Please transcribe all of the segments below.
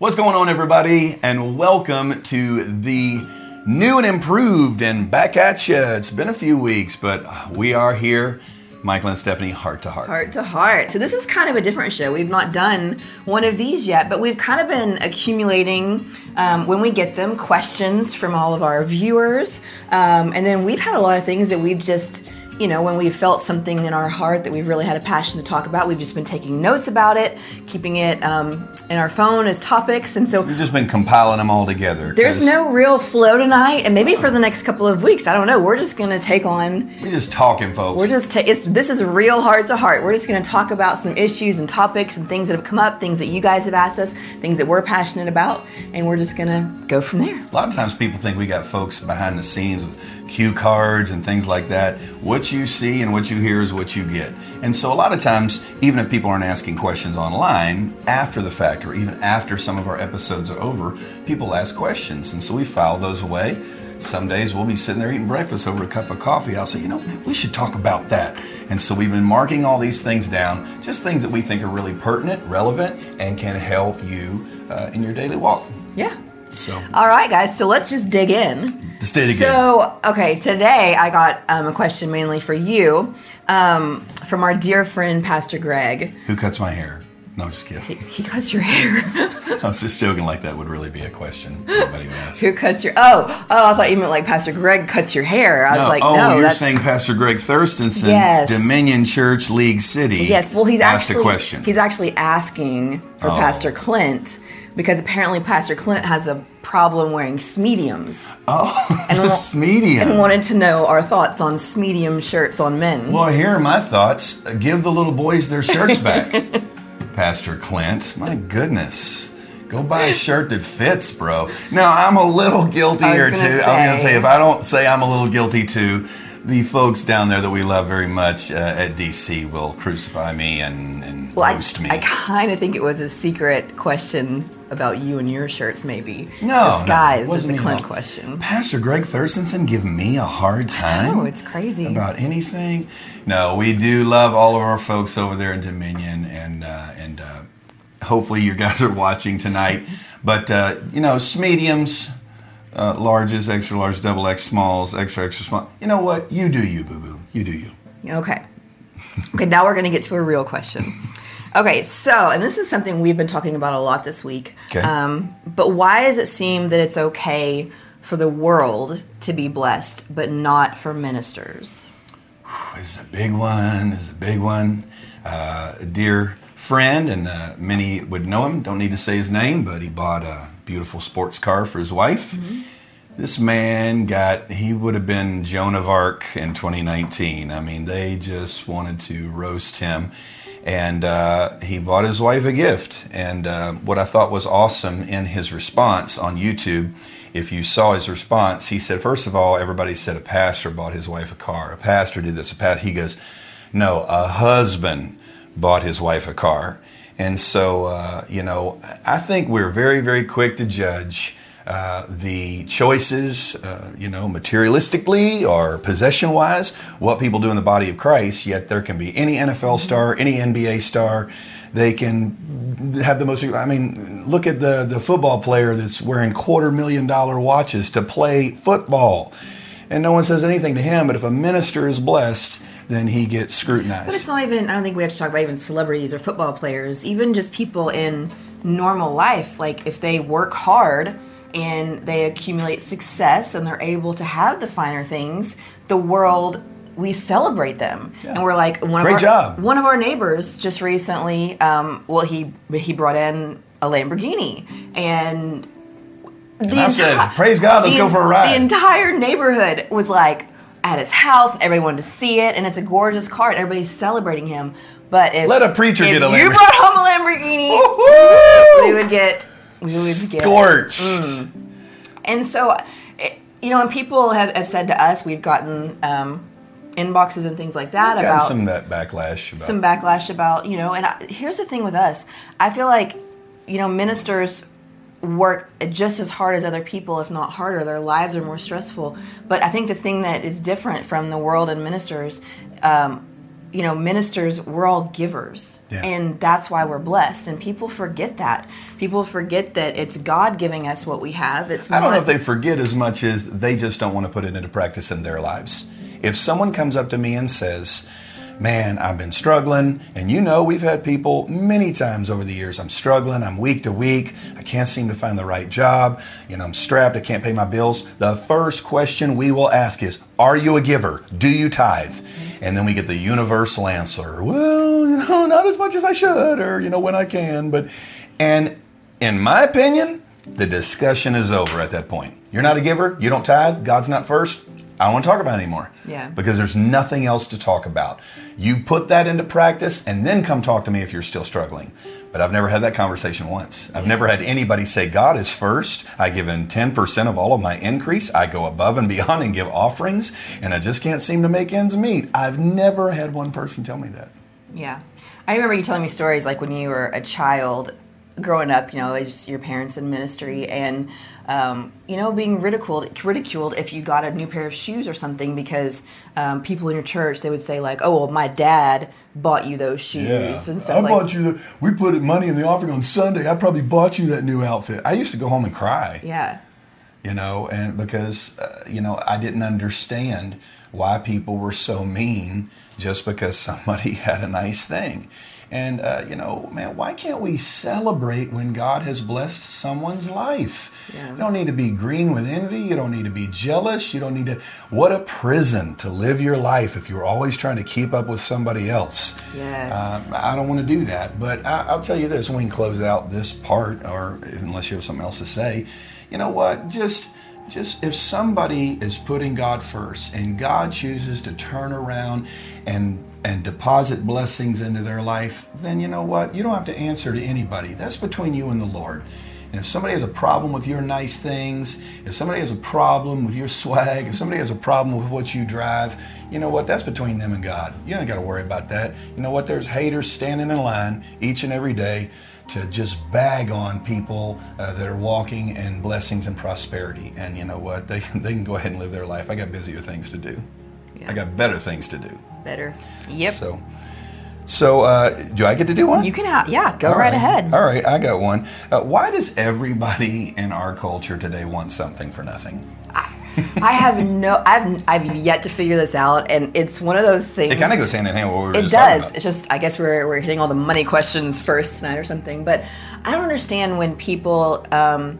What's going on, everybody? And welcome to the new and improved and back at you. It's been a few weeks, but we are here. Michael and Stephanie, heart to heart. Heart to heart. So, this is kind of a different show. We've not done one of these yet, but we've kind of been accumulating, um, when we get them, questions from all of our viewers. Um, and then we've had a lot of things that we've just you know, when we've felt something in our heart that we've really had a passion to talk about, we've just been taking notes about it, keeping it um, in our phone as topics, and so we've just been compiling them all together. There's no real flow tonight, and maybe for the next couple of weeks, I don't know. We're just gonna take on. We're just talking, folks. We're just ta- it's this is real heart to heart. We're just gonna talk about some issues and topics and things that have come up, things that you guys have asked us, things that we're passionate about, and we're just gonna go from there. A lot of times, people think we got folks behind the scenes with cue cards and things like that. You see and what you hear is what you get. And so, a lot of times, even if people aren't asking questions online after the fact or even after some of our episodes are over, people ask questions. And so, we file those away. Some days we'll be sitting there eating breakfast over a cup of coffee. I'll say, you know, we should talk about that. And so we've been marking all these things down, just things that we think are really pertinent, relevant, and can help you uh, in your daily walk. Yeah. So. All right, guys. So let's just dig in. Just dig. So, okay, today I got um, a question mainly for you um, from our dear friend Pastor Greg. Who cuts my hair? No, I'm just kidding. He, he cuts your hair. I was just joking. Like that would really be a question. Anybody would ask. Who cuts your? Oh, oh! I thought you meant like Pastor Greg cuts your hair. I was like, oh, no. you're that's... saying Pastor Greg Thurstonson, yes. Dominion Church, League City. Yes. Well, he's asked actually a question. he's actually asking for Oh. Pastor Clint because apparently Pastor Clint has a problem wearing mediums Oh, And this and wanted to know our thoughts on smedium shirts on men. Well, here are my thoughts. Give the little boys their shirts back, Pastor Clint. My goodness. Go buy a shirt that fits, bro. Now, I'm a little guilty here, too. I'm going to say. say, if I don't say I'm a little guilty, too, the folks down there that we love very much uh, at DC will crucify me and, and Well, roast I, me. I kind of think it was a secret question about you and your shirts, maybe No, no, disguised it wasn't as a Clint question. Pastor Greg Thurstonson give me a hard time? Oh, it's crazy. about anything. No, we do love all of our folks over there in Dominion, and uh, and uh, hopefully you guys are watching tonight. But uh, you know, mediums, uh, larges, extra large, double X, smalls, extra extra small. You know what? You do you, boo boo. You do you. Okay. Okay, now we're going to get to a real question. Okay, so, and this is something we've been talking about a lot this week. Okay. Um, but why does it seem that it's okay for the world to be blessed, but not for ministers? This is a big one. This is a big one. Uh, a dear friend, and uh, many would know him. Don't need to say his name, but he bought a beautiful sports car for his wife. This man got, he would have been Joan of Arc in 2019. I mean, they just wanted to roast him. And uh, he bought his wife a gift. And uh, what I thought was awesome in his response on YouTube, if you saw his response, he said, first of all, everybody said a pastor bought his wife a car. A pastor did this. A pa-. He goes, no, a husband bought his wife a car. And so, uh, you know, I think we're very, very quick to judge uh, the choices, uh, you know, materialistically or possession wise, what people do in the body of Christ. Yet there can be any NFL star, any NBA star. They can have the most. I mean, look at the the football player that's wearing quarter million dollar watches to play football, and no one says anything to him. But if a minister is blessed, then he gets scrutinized. But it's not even, I don't think we have to talk about even celebrities or football players, even just people in normal life. Like if they work hard and they accumulate success and they're able to have the finer things, the world we celebrate them and we're like one Great of our job. one of our neighbors just recently um, well he he brought in a Lamborghini and the I said, enti- "Praise God, let's the go for a ride." The entire neighborhood was like at his house. Everybody wanted to see it, and it's a gorgeous car, and everybody's celebrating him. But if Let a preacher get a you Lamborghini. brought home a Lamborghini, Woo-hoo! we would get we would get Scorched. and so, it, you know, and people have, have said to us, we've gotten um, inboxes and things like that about some that backlash about some backlash about you know and I, here's the thing with us. I feel like you know ministers work just as hard as other people if not harder. Their lives are more stressful. But i think the thing that is different from the world and ministers um, you know, ministers, we're all givers. Yeah. And that's why we're blessed. And people forget that. People forget that it's God giving us what we have. It's I don't know if they forget as much as they just don't want to put it into practice in their lives. If someone comes up to me and says, Man, I've been struggling, and you know, we've had people many times over the years. I'm struggling, I'm week to week, I can't seem to find the right job, you know, I'm strapped, I can't pay my bills. The first question we will ask is, Are you a giver? Do you tithe? And then we get the universal answer, Well, you know, not as much as I should, or, you know, when I can, but, and in my opinion, the discussion is over at that point. You're not a giver, you don't tithe, God's not first. I don't want to talk about it anymore. Yeah. Because there's nothing else to talk about. You put that into practice and then come talk to me if you're still struggling. But I've never had that conversation once. I've never had anybody say, God is first. I give in 10% of all of my increase. I go above and beyond and give offerings, and I just can't seem to make ends meet. I've never had one person tell me that. Yeah. I remember you telling me stories like when you were a child growing up, you know, as your parents in ministry and um, you know, being ridiculed ridiculed if you got a new pair of shoes or something because um, people in your church they would say like, "Oh, well, my dad bought you those shoes and stuff I like bought you the, we put money in the offering on Sunday. I probably bought you that new outfit. I used to go home and cry. Yeah. You know, and because uh, you know I didn't understand why people were so mean just because somebody had a nice thing. And uh, you know, man, why can't we celebrate when God has blessed someone's life? Yeah. You don't need to be green with envy. You don't need to be jealous. You don't need to. What a prison to live your life if you're always trying to keep up with somebody else. Yes. Um, I don't want to do that. But I, I'll tell you this: when we can close out this part, or unless you have something else to say, you know what? Just, just if somebody is putting God first, and God chooses to turn around and and deposit blessings into their life, then you know what? You don't have to answer to anybody. That's between you and the Lord. And if somebody has a problem with your nice things, if somebody has a problem with your swag, if somebody has a problem with what you drive, you know what? That's between them and God. You ain't got to worry about that. You know what? There's haters standing in line each and every day to just bag on people uh, that are walking in blessings and prosperity. And you know what? They, they can go ahead and live their life. I got busier things to do. Yeah. I got better things to do. Better. Yep. So, so uh, do I get to do one? you can have yeah, go right ahead. All right, I got one. Uh, why does everybody in our culture today want something for nothing? I have no I've I've yet to figure this out and it's one of those things It kind of goes hand in hand what we were It does. It's just I guess we're we're hitting all the money questions first tonight or something. But I don't understand when people um,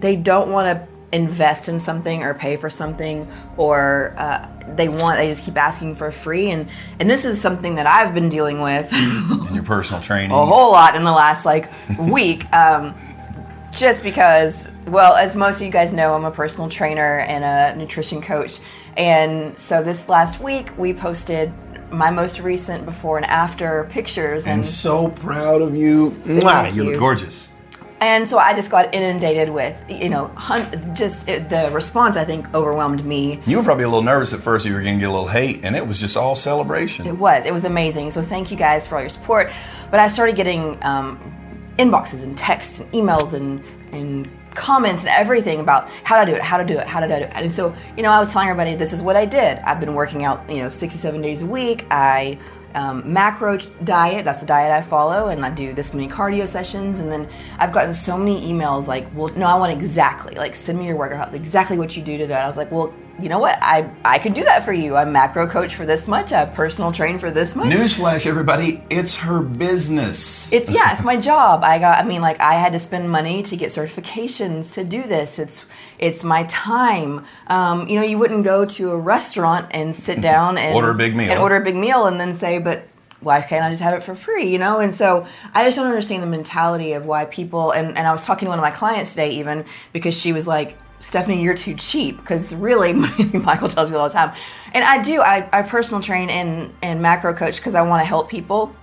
they don't want to invest in something or pay for something or uh, they want they just keep asking for free and and this is something that I've been dealing with in your personal training. a whole lot in the last like week. Um, just because, well, as most of you guys know, I'm a personal trainer and a nutrition coach. And so this last week, we posted my most recent before and after pictures. and And, so proud of you. Mwah, you you. look gorgeous. and so I just got inundated with, you know, hun- just it, the response, I think, overwhelmed me. You were probably a little nervous at first. You were going to get a little hate, and it was just all celebration. It was. It was amazing. So thank you guys for all your support. But I started getting um, inboxes and texts and emails and and comments and everything about how to do it, how to do it, how to do it. And so you know, I was telling everybody this is what I did. I've been working out, you know, 67 days a week. I um, macro diet. That's the diet I follow, and I do this many cardio sessions. And then I've gotten so many emails like, "Well, no, I want exactly like send me your workout, exactly what you do today." I was like, "Well, you know what? I I can do that for you. I'm macro coach for this much. I have personal train for this much. Newsflash, everybody! It's her business. It's yeah, it's my job. I got. I mean, like I had to spend money to get certifications to do this. It's it's my time. Um, you know, you wouldn't go to a restaurant and sit down and Order a big meal. and order a big meal and then say, but why can't I just have it for free? You know, and so I just don't understand the mentality of why people. And and I was talking to one of my clients today, even because she was like. Stephanie, you're too cheap because really, Michael tells me all the time, and I do. I, I personal train and and macro coach because I want to help people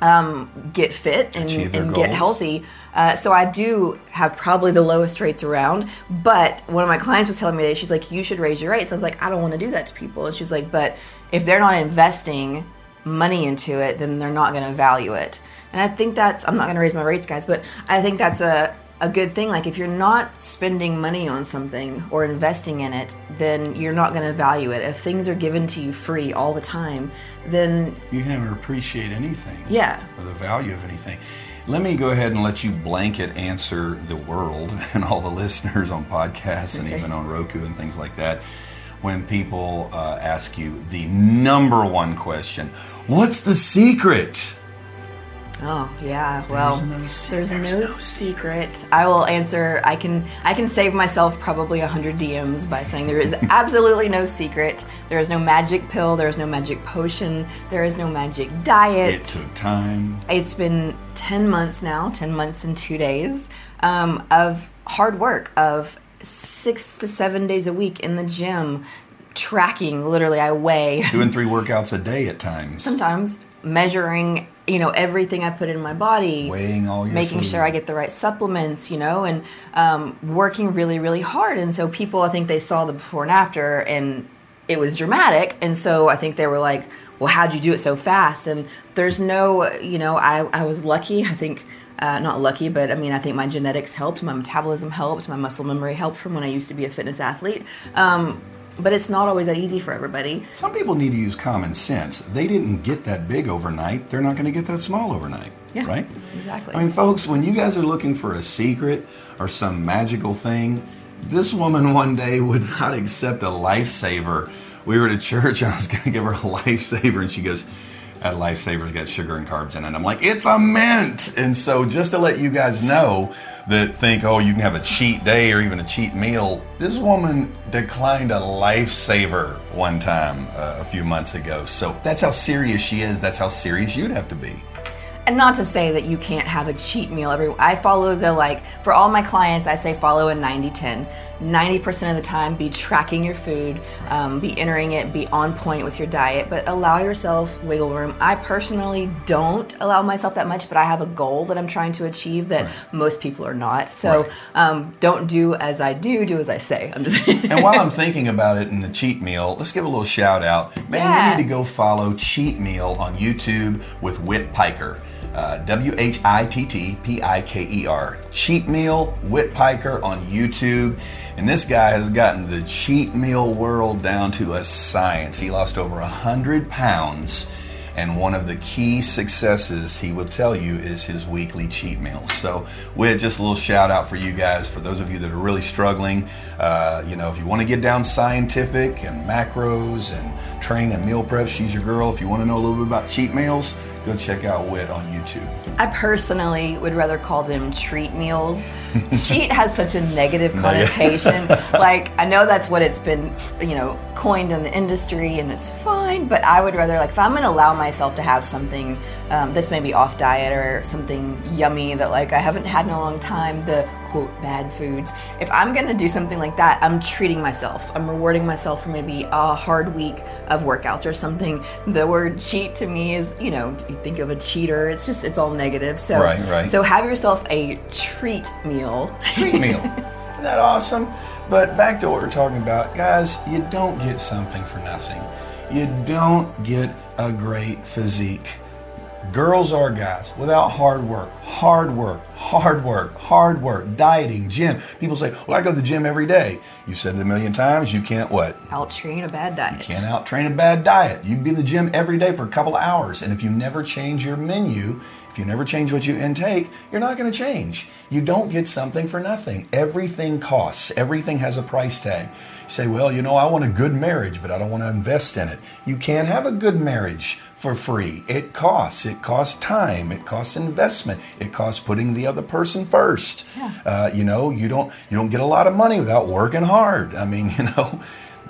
um, get fit and, and get healthy. Uh, so I do have probably the lowest rates around. But one of my clients was telling me today, she's like, "You should raise your rates." I was like, "I don't want to do that to people." And she's like, "But if they're not investing money into it, then they're not going to value it." And I think that's I'm not going to raise my rates, guys, but I think that's a a good thing. Like if you're not spending money on something or investing in it, then you're not going to value it. If things are given to you free all the time, then You never appreciate anything. Yeah. Or the value of anything. Let me go ahead and let you blanket answer the world and all the listeners on podcasts and even on Roku and things like that. When people uh, ask you the number one question, what's the secret? Oh yeah, well, There's no se- there's there's no, no secret. secret. I will answer. I can I can save myself probably a hundred DMs by saying there is absolutely no secret. There is no magic pill. There is no magic potion. There is no magic diet. It took time. It's been 10 months now, 10 months and two days um, of hard work, of six to seven days a week in the gym, tracking. Literally, I weigh Two and three workouts a day at times. sometimes, measuring, you know, everything I put in my body. Weighing all your making food. sure I get the right supplements, you know, and um, working really, really hard. And so people, I think they saw the before and after, and it was dramatic. And so I think they were like, "Well, how'd you do it so fast?" And there's no, you know, I I was lucky. I think. Uh, not lucky, but I mean, I think my genetics helped, my metabolism helped, my muscle memory helped from when I used to be a fitness athlete. Um, but it's not always that easy for everybody. Some people need to use common sense. They didn't get that big overnight. They're not going to get that small overnight. Yeah, Right? exactly. I mean, folks, when you guys are looking for a secret or some magical thing, this woman one day would not accept a lifesaver. We were at a church and I was going to give her a lifesaver, and she goes, That lifesaver's got sugar and carbs in it. I'm like, It's a mint. And so, just to let you guys know that think, oh, you can have a cheat day or even a cheat meal, this woman declined a lifesaver one time uh, a few months ago. So, that's how serious she is. That's how serious you'd have to be. And not to say that you can't have a cheat meal every I follow the like for all my clients I say follow a 90-10. 90% of the time be tracking your food, um, be entering it, be on point with your diet, but allow yourself wiggle room. I personally don't allow myself that much, but I have a goal that I'm trying to achieve that most people are not. So Right. um, don't do as I do, do as I say. I'm just And while I'm thinking about it in the cheat meal, let's give a little shout out. Man, Yeah. you need to go follow Cheat Meal on YouTube with Whitt Piker. Uh, W H I T T P I K E R. Cheat Meal, Whitt Piker on YouTube. And this guy has gotten the cheat meal world down to a science. He lost over 100 pounds. And one of the key successes he will tell you is his weekly cheat meal. So, with just a little shout out for you guys, for those of you that are really struggling, uh, you know, if you want to get down scientific and macros and train and meal prep, she's your girl. If you want to know a little bit about cheat meals, go check out Whitt on YouTube. I personally would rather call them treat meals. Cheat has such a negative connotation. like I know that's what it's been, you know, coined in the industry, and it's fine. But I would rather like if I'm gonna allow myself to have something um, that's maybe off diet or something yummy that like I haven't had in a long time, the quote bad foods. If I'm gonna do something like that, I'm treating myself. I'm rewarding myself for maybe a hard week of workouts or something. The word cheat to me is, you know, you think of a cheater. It's just it's all negative. So Right, right. so have yourself a treat meal. treat meal. Isn't that awesome? But back to what we're talking about, guys, you don't get something for nothing. You don't get a great physique. Girls are guys without hard work, hard work, hard work, hard work, dieting, gym. People say, Well, I go to the gym every day. You've said it a million times, you can't what? Out train a bad diet. You can't out train a bad diet. You can be in the gym every day for a couple of hours. And if you never change your menu, if you never change what you intake, you're not going to change. You don't get something for nothing. Everything costs, everything has a price tag. You say, well, you know, I want a good marriage, but I don't want to invest in it. You can't have a good marriage for free. It costs. It costs time. It costs investment. It costs putting the other person first. Uh, you know, you don't you don't get a lot of money without working hard. I mean, you know,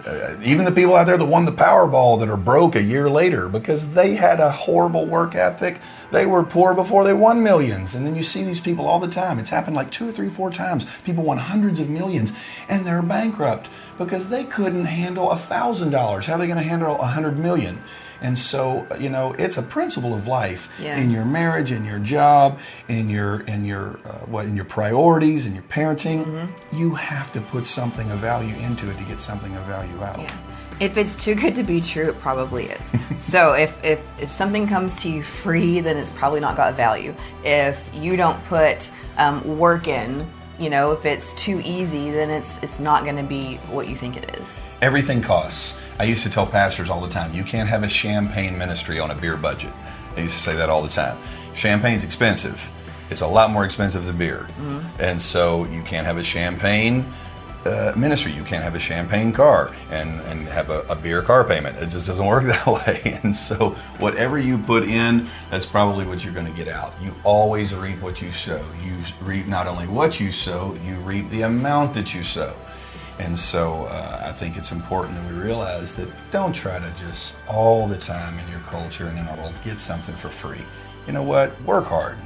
uh, even the people out there that won the Powerball that are broke a year later because they had a horrible work ethic. They were poor before they won millions. And then you see these people all the time. It's happened like two or three, four times. People won hundreds of millions and they're bankrupt because they couldn't handle a thousand dollars. How are they going to handle a hundred million? And so, you know, it's a principle of life Yeah. in your marriage, in your job, in your in your uh, what in your priorities, in your parenting. Mm-hmm. You have to put something of value into it to get something of value out. Yeah. If it's too good to be true, it probably is. so if, if if something comes to you free, then it's probably not got value. If you don't put um, work in. You know, if it's too easy, then it's it's not going to be what you think it is. Everything costs. I used to tell pastors all the time, you can't have a champagne ministry on a beer budget. I used to say that all the time. Champagne's expensive. It's a lot more expensive than beer. Mm-hmm. And so you can't have a champagne uh, ministry. You can't have a champagne car and, and have a, a, beer car payment. It just doesn't work that way. And so, whatever you put in, that's probably what you're going to get out. You always reap what you sow. You reap not only what you sow, you reap the amount that you sow. And so, uh, I think it's important that we realize that don't try to just all the time in your culture and in our world get something for free. You know what? Work hard.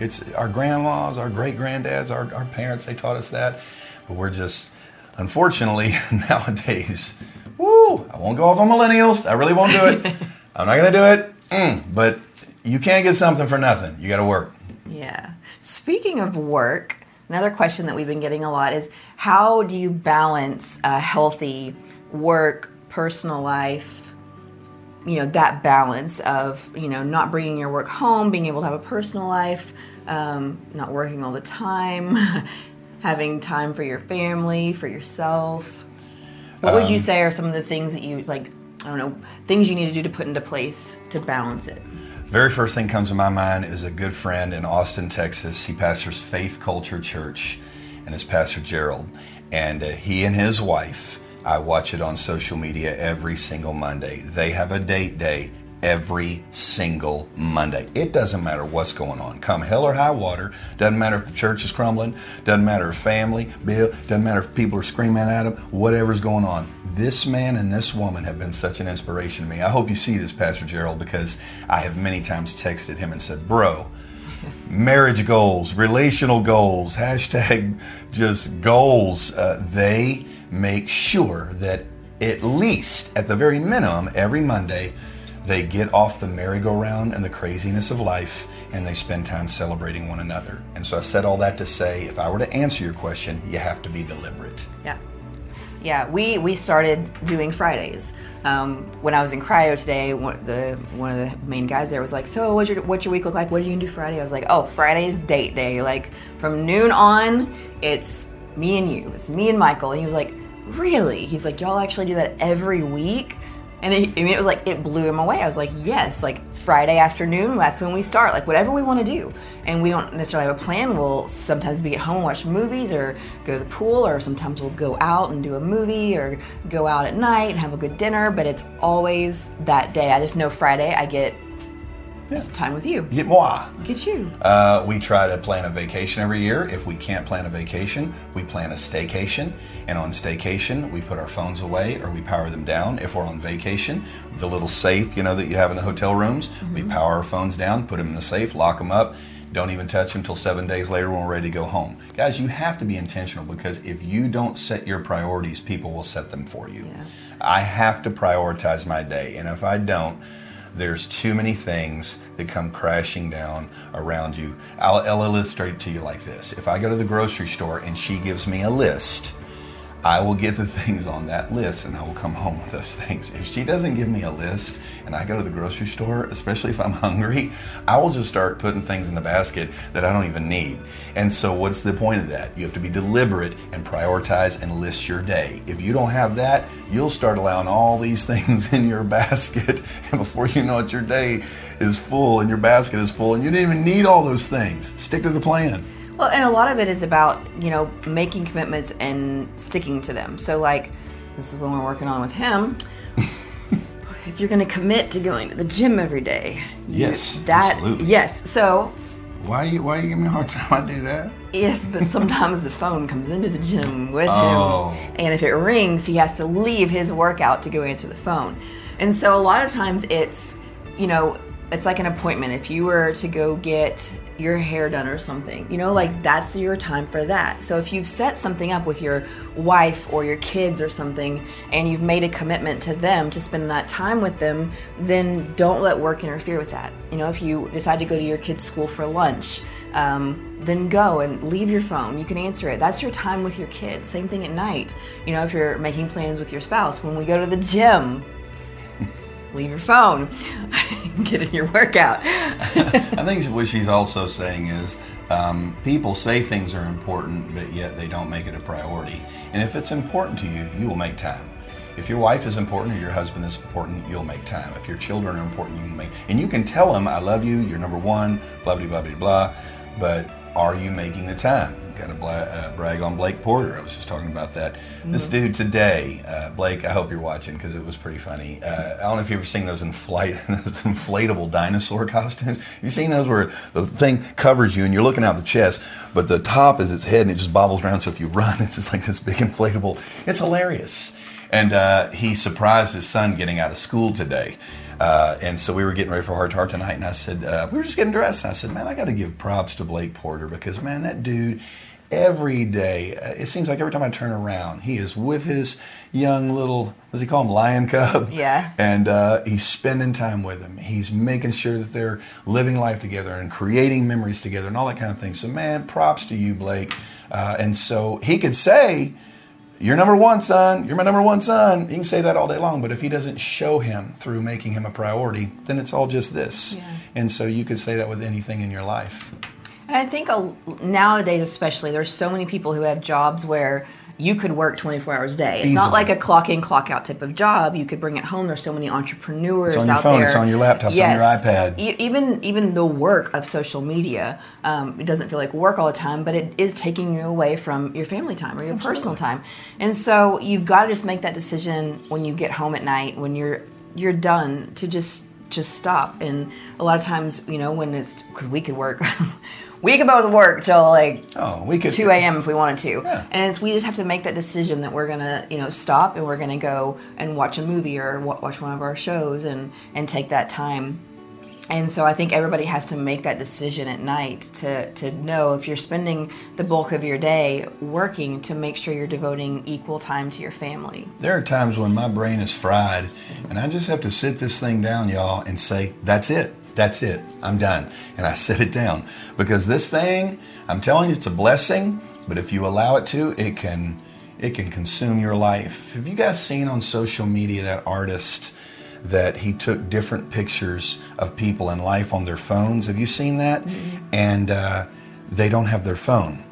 It's our grandmas, our great granddads, our, our parents, they taught us that but we're just, unfortunately, nowadays, woo, I won't go off on millennials. I really won't do it. I'm not going to do it. Mm, but you can't get something for nothing. You got to work. Yeah. Speaking of work, another question that we've been getting a lot is how do you balance a healthy work, personal life? You know, that balance of, you know, not bringing your work home, being able to have a personal life, um, not working all the time, having time for your family, for yourself. What would you um, say are some of the things that you like? I don't know, things you need to do to put into place to balance it. Very first thing comes to my mind is a good friend in Austin, Texas. He pastors Faith Culture Church, and it's Pastor Gerald. And uh, he and his wife, I watch it on social media every single Monday. They have a date day every single Monday. It doesn't matter what's going on. Come hell or high water. Doesn't matter if the church is crumbling. Doesn't matter if family, Bill. Doesn't matter if people are screaming at him. Whatever's going on. This man and this woman have been such an inspiration to me. I hope you see this, Pastor Gerald, because I have many times texted him and said, Bro, marriage goals, relational goals, hashtag just goals. Uh, they make sure that at least, at the very minimum, every Monday, they get off the merry-go-round and the craziness of life and they spend time celebrating one another. And so I said all that to say if I were to answer your question, you have to be deliberate. Yeah. Yeah, we, we started doing Fridays. Um, when I was in cryo today, one, the, one of the main guys there was like, "So, what's your what's your week look like? What are you gonna do Friday?" I was like, "Oh, Friday is date day. Like from noon on, it's me and you. It's me and Michael." And he was like, "Really?" He's like, "Y'all actually do that every week?" And it, I mean, it was like it blew him away. I was like, yes, like Friday afternoon, that's when we start. Like whatever we want to do, and we don't necessarily have a plan. We'll sometimes be at home and watch movies, or go to the pool, or sometimes we'll go out and do a movie, or go out at night and have a good dinner. But it's always that day. I just know Friday I get yeah. time with you. Get moi. Get you. Uh, we try to plan a vacation every year. If we can't plan a vacation, we plan a staycation. And on staycation, we put our phones away or we power them down. If we're on vacation, the little safe, you know, that you have in the hotel rooms, mm-hmm. we power our phones down, put them in the safe, lock them up. Don't even touch them until seven days later when we're ready to go home. Guys, you have to be intentional because if you don't set your priorities, people will set them for you. Yeah. I have to prioritize my day. And if I don't, there's too many things that come crashing down around you. I'll, I'll illustrate it to you like this. If I go to the grocery store and she gives me a list, I will get the things on that list and I will come home with those things. If she doesn't give me a list and I go to the grocery store, especially if I'm hungry, I will just start putting things in the basket that I don't even need. And so, what's the point of that? You have to be deliberate and prioritize and list your day. If you don't have that, you'll start allowing all these things in your basket, and before you know it, your day is full and your basket is full, and you didn't even need all those things. Stick to the plan. Well, and a lot of it is about, you know, making commitments and sticking to them. So, like, this is what we're working on with him. if you're going to commit to going to the gym every day, yes, that absolutely. yes. So, why you why you give me a hard time? I do that. Yes, but sometimes the phone comes into the gym with oh. him, and if it rings, he has to leave his workout to go answer the phone. And so, a lot of times, it's you know, it's like an appointment. If you were to go get your hair done or something. You know, like that's your time for that. So if you've set something up with your wife or your kids or something and you've made a commitment to them to spend that time with them, then don't let work interfere with that. You know, if you decide to go to your kids' school for lunch, um, then go and leave your phone. You can answer it. That's your time with your kids. Same thing at night. You know, if you're making plans with your spouse, when we go to the gym, leave your phone, get in your workout. I think what she's also saying is um, people say things are important, but yet they don't make it a priority. And if it's important to you, you will make time. If your wife is important or your husband is important, you'll make time. If your children are important, you can make. And you can tell them, "I love you. You're number one." Blah blah blah blah blah. But are you making the time? Got to bla- uh, brag on Blake Porter. I was just talking about that. Mm-hmm. This dude today, uh, Blake. I hope you're watching because it was pretty funny. Uh, I don't know if you've ever seen those, infl- those inflatable dinosaur costumes. You've seen those where the thing covers you and you're looking out the chest, but the top is its head and it just bobbles around. So if you run, it's just like this big inflatable. It's hilarious. And uh, he surprised his son getting out of school today. Uh, and so we were getting ready for Heart to Heart tonight, and I said, uh, we were just getting dressed. And I said, man, I got to give props to Blake Porter because, man, that dude, every day, uh, it seems like every time I turn around, he is with his young little, what's he call him, lion cub? Yeah. And uh, he's spending time with him. He's making sure that they're living life together and creating memories together and all that kind of thing. So, man, props to you, Blake. Uh, and so he could say, you're number one, son. You're my number one son. You can say that all day long, but if he doesn't show him through making him a priority, then it's all just this. Yeah. And so you could say that with anything in your life. And I think nowadays, especially, there's so many people who have jobs where you could work 24 hours a day. It's Easily. not like a clock in, clock out type of job. You could bring it home. There's so many entrepreneurs it's on your out phone, there. It's on your laptop. It's yes. on your iPad. E- even even the work of social media, um, it doesn't feel like work all the time, but it is taking you away from your family time or your Absolutely. personal time. And so you've got to just make that decision when you get home at night, when you're you're done, to just just stop. And a lot of times, you know, when it's because we could work. we could both work till like oh, we could 2 a.m. if we wanted to. Yeah. And we just have to make that decision that we're gonna, you know, stop and we're gonna go and watch a movie or watch one of our shows and and take that time. And so I think everybody has to make that decision at night to to know if you're spending the bulk of your day working to make sure you're devoting equal time to your family. There are times when my brain is fried and I just have to sit this thing down, y'all, and say, that's it. That's it. I'm done. And I set it down because this thing, I'm telling you, it's a blessing. But if you allow it to, it can it can consume your life. Have you guys seen on social media that artist that he took different pictures of people in life on their phones? Have you seen that? Mm-hmm. And uh, they don't have their phone,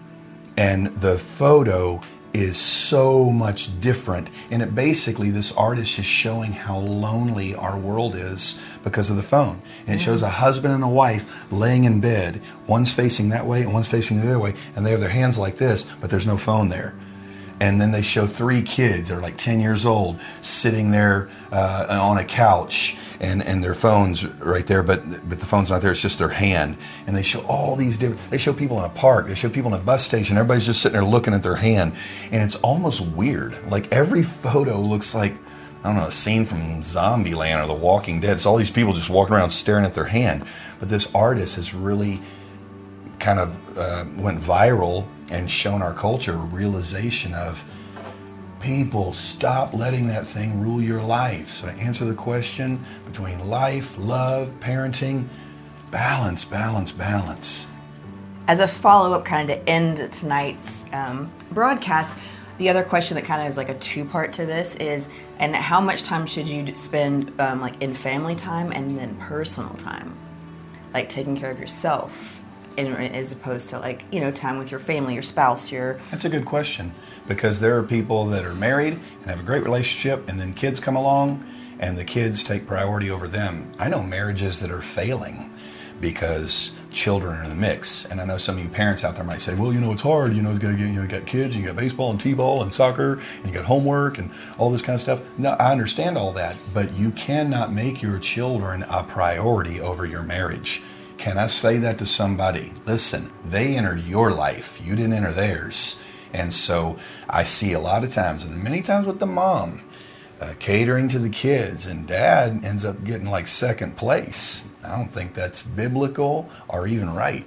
and the photo is so much different. And it basically, this artist is showing how lonely our world is because of the phone. And it shows a husband and a wife laying in bed. One's facing that way and one's facing the other way. And they have their hands like this, but there's no phone there and then they show three kids that are like 10 years old sitting there uh, on a couch and, and their phones right there but but the phone's not there it's just their hand and they show all these different they show people in a park they show people in a bus station everybody's just sitting there looking at their hand and it's almost weird like every photo looks like I don't know, a scene from Zombieland or The Walking Dead. It's all these people just walking around staring at their hand. But this artist has really kind of uh, went viral and shown our culture a realization of people stop letting that thing rule your life. So to answer the question between life, love, parenting, balance, balance, balance. As a follow up, kind of to end tonight's um, broadcast, the other question that kind of is like a two part to this is, and how much time should you spend um, like in family time and then personal time, like taking care of yourself? In, as opposed to like you know time with your family, your spouse, your. That's a good question because there are people that are married and have a great relationship, and then kids come along, and the kids take priority over them. I know marriages that are failing because children are in the mix. And I know some of you parents out there might say, well, you know, it's hard. You know, you got you know, you got kids, you got baseball and t-ball and soccer, and you got homework and all this kind of stuff. No, I understand all that, but you cannot make your children a priority over your marriage. Can I say that to somebody? Listen, they entered your life, you didn't enter theirs. And so I see a lot of times, and many times with the mom, uh, catering to the kids, and dad ends up getting like second place. I don't think that's biblical or even right.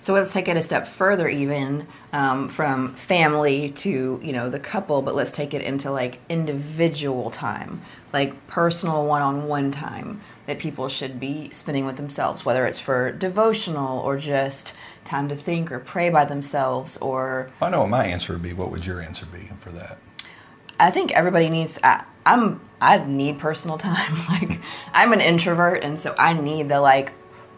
So let's take it a step further, even um, from family to you know the couple, but let's take it into like individual time, like personal one-on-one time that people should be spending with themselves, whether it's for devotional or just time to think or pray by themselves or. I know what my answer would be. What would your answer be for that? I think everybody needs. I, I'm. I need personal time. Like I'm an introvert, and so I need the like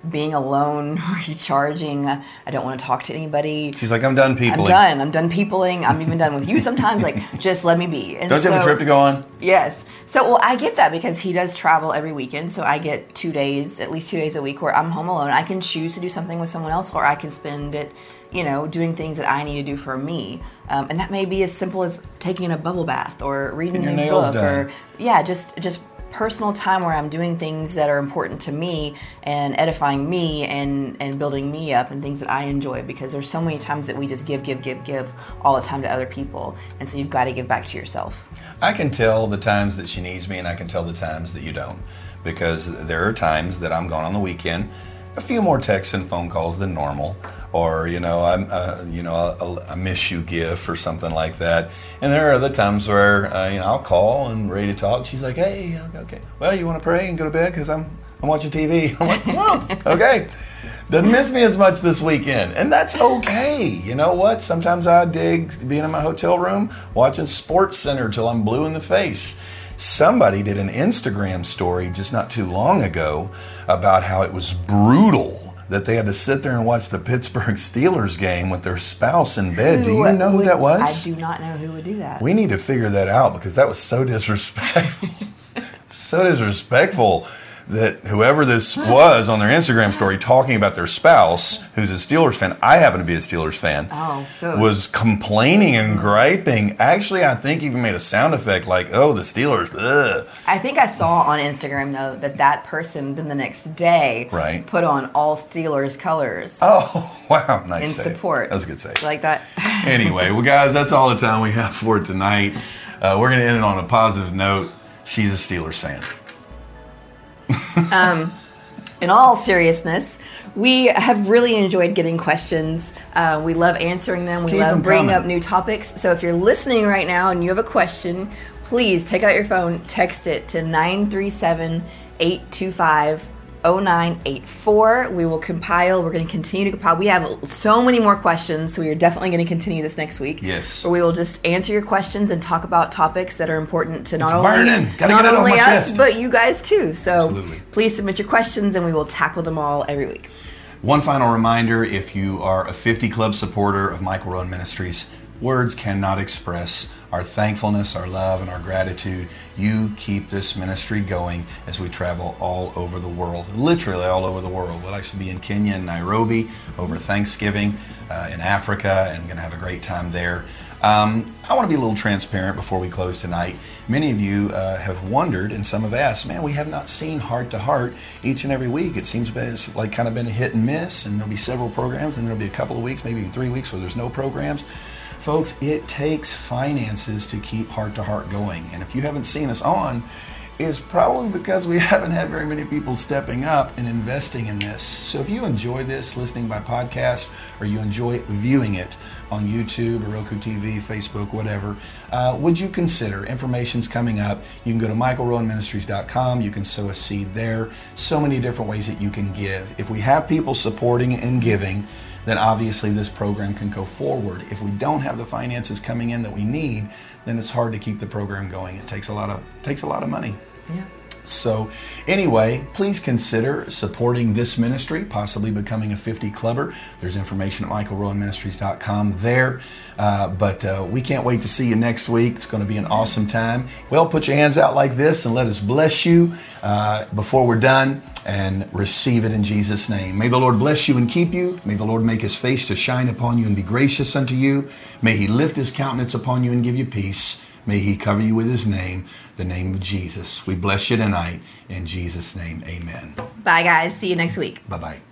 being alone, recharging. I don't want to talk to anybody. She's like, I'm done people. I'm done. I'm done peopling. I'm even done with you sometimes. Like, just let me be. And Don't you have a trip to go on? Yes. So, well, I get that because he does travel every weekend. So I get two days, at least two days a week, where I'm home alone. I can choose to do something with someone else, or I can spend it, you know, doing things that I need to do for me. Um, and that may be as simple as taking a bubble bath or reading a book, done. or yeah, just just personal time where I'm doing things that are important to me and edifying me and and building me up and things that I enjoy because there's so many times that we just give give give give all the time to other people and so you've got to give back to yourself. I can tell the times that she needs me, and I can tell the times that you don't, because there are times that I'm gone on the weekend, a few more texts and phone calls than normal, or you know, I'm, uh, you know, a, a miss you gif or something like that. And there are other times where uh, you know I'll call and ready to talk. She's like, "Hey, okay, well, you want to pray and go to bed because I'm I'm watching TV." I'm like, "Oh, okay." Doesn't miss me as much this weekend, and that's okay. You know what? Sometimes I dig being in my hotel room watching Sports Center till I'm blue in the face. Somebody did an Instagram story just not too long ago about how it was brutal that they had to sit there and watch the Pittsburgh Steelers game with their spouse in bed. Do you know who would- that was? I do not know who would do that. We need to figure that out because that was so disrespectful. so disrespectful that whoever this was on their Instagram story talking about their spouse, who's a Steelers fan, I happen to be a Steelers fan, Oh, so- was complaining and griping. Actually, I think even made a sound effect like, oh, the Steelers, ugh. I think I saw on Instagram though that that person then the next day Right. put on all Steelers colors Oh, wow, nice in save. support. That was a good save. Like that. anyway, well, guys, that's all the time we have for tonight. Uh, we're going to end it on a positive note. She's a Steelers fan. In all seriousness, we have really enjoyed getting questions. Uh, we love answering them. We Keep love them bringing coming. up new topics. So if you're listening right now and you have a question, please take out your phone, text it to 937 825 0984. We will compile. We're going to continue to compile. We have so many more questions, so we are definitely going to continue this next week. Yes. Where we will just answer your questions and talk about topics that are important to not It's only, burning. Gotta not get it only us, chest. but you guys too. So Absolutely. please submit your questions and we will tackle them all every week. One final reminder if you are a 50 Club supporter of Michael Rowan Ministries, words cannot express our thankfulness, our love, and our gratitude. You keep this ministry going as we travel all over the world, literally all over the world. We'll actually be in Kenya and Nairobi over Thanksgiving, uh, in Africa, and going to have a great time there. Um, I want to be a little transparent before we close tonight. Many of you uh, have wondered, and some have asked, "Man, we have not seen Heart to Heart each and every week. It seems it's like kind of been a hit and miss, and there'll be several programs, and there'll be a couple of weeks, maybe three weeks, where there's no programs." Folks, it takes finances to keep Heart to Heart going, and if you haven't seen us on, it's probably because we haven't had very many people stepping up and investing in this. So if you enjoy this listening by podcast or you enjoy viewing it on YouTube Roku TV, Facebook, whatever, uh, would you consider? Information's coming up. You can go to michaelrowanministries.com. You can sow a seed there. So many different ways that you can give. If we have people supporting and giving, then obviously this program can go forward. If we don't have the finances coming in that we need, then it's hard to keep the program going. It takes a lot of takes a lot of money. Yeah. So, anyway, please consider supporting this ministry, possibly becoming a 50 clubber. There's information at michaelrowanministries.com there. Uh, but uh, we can't wait to see you next week. It's going to be an awesome time. Well, put your hands out like this and let us bless you uh, before we're done and receive it in Jesus' name. May the Lord bless you and keep you. May the Lord make his face to shine upon you and be gracious unto you. May he lift his countenance upon you and give you peace. May he cover you with his name, the name of Jesus. We bless you tonight. In Jesus' name, amen. Bye, guys. See you next week. Bye bye.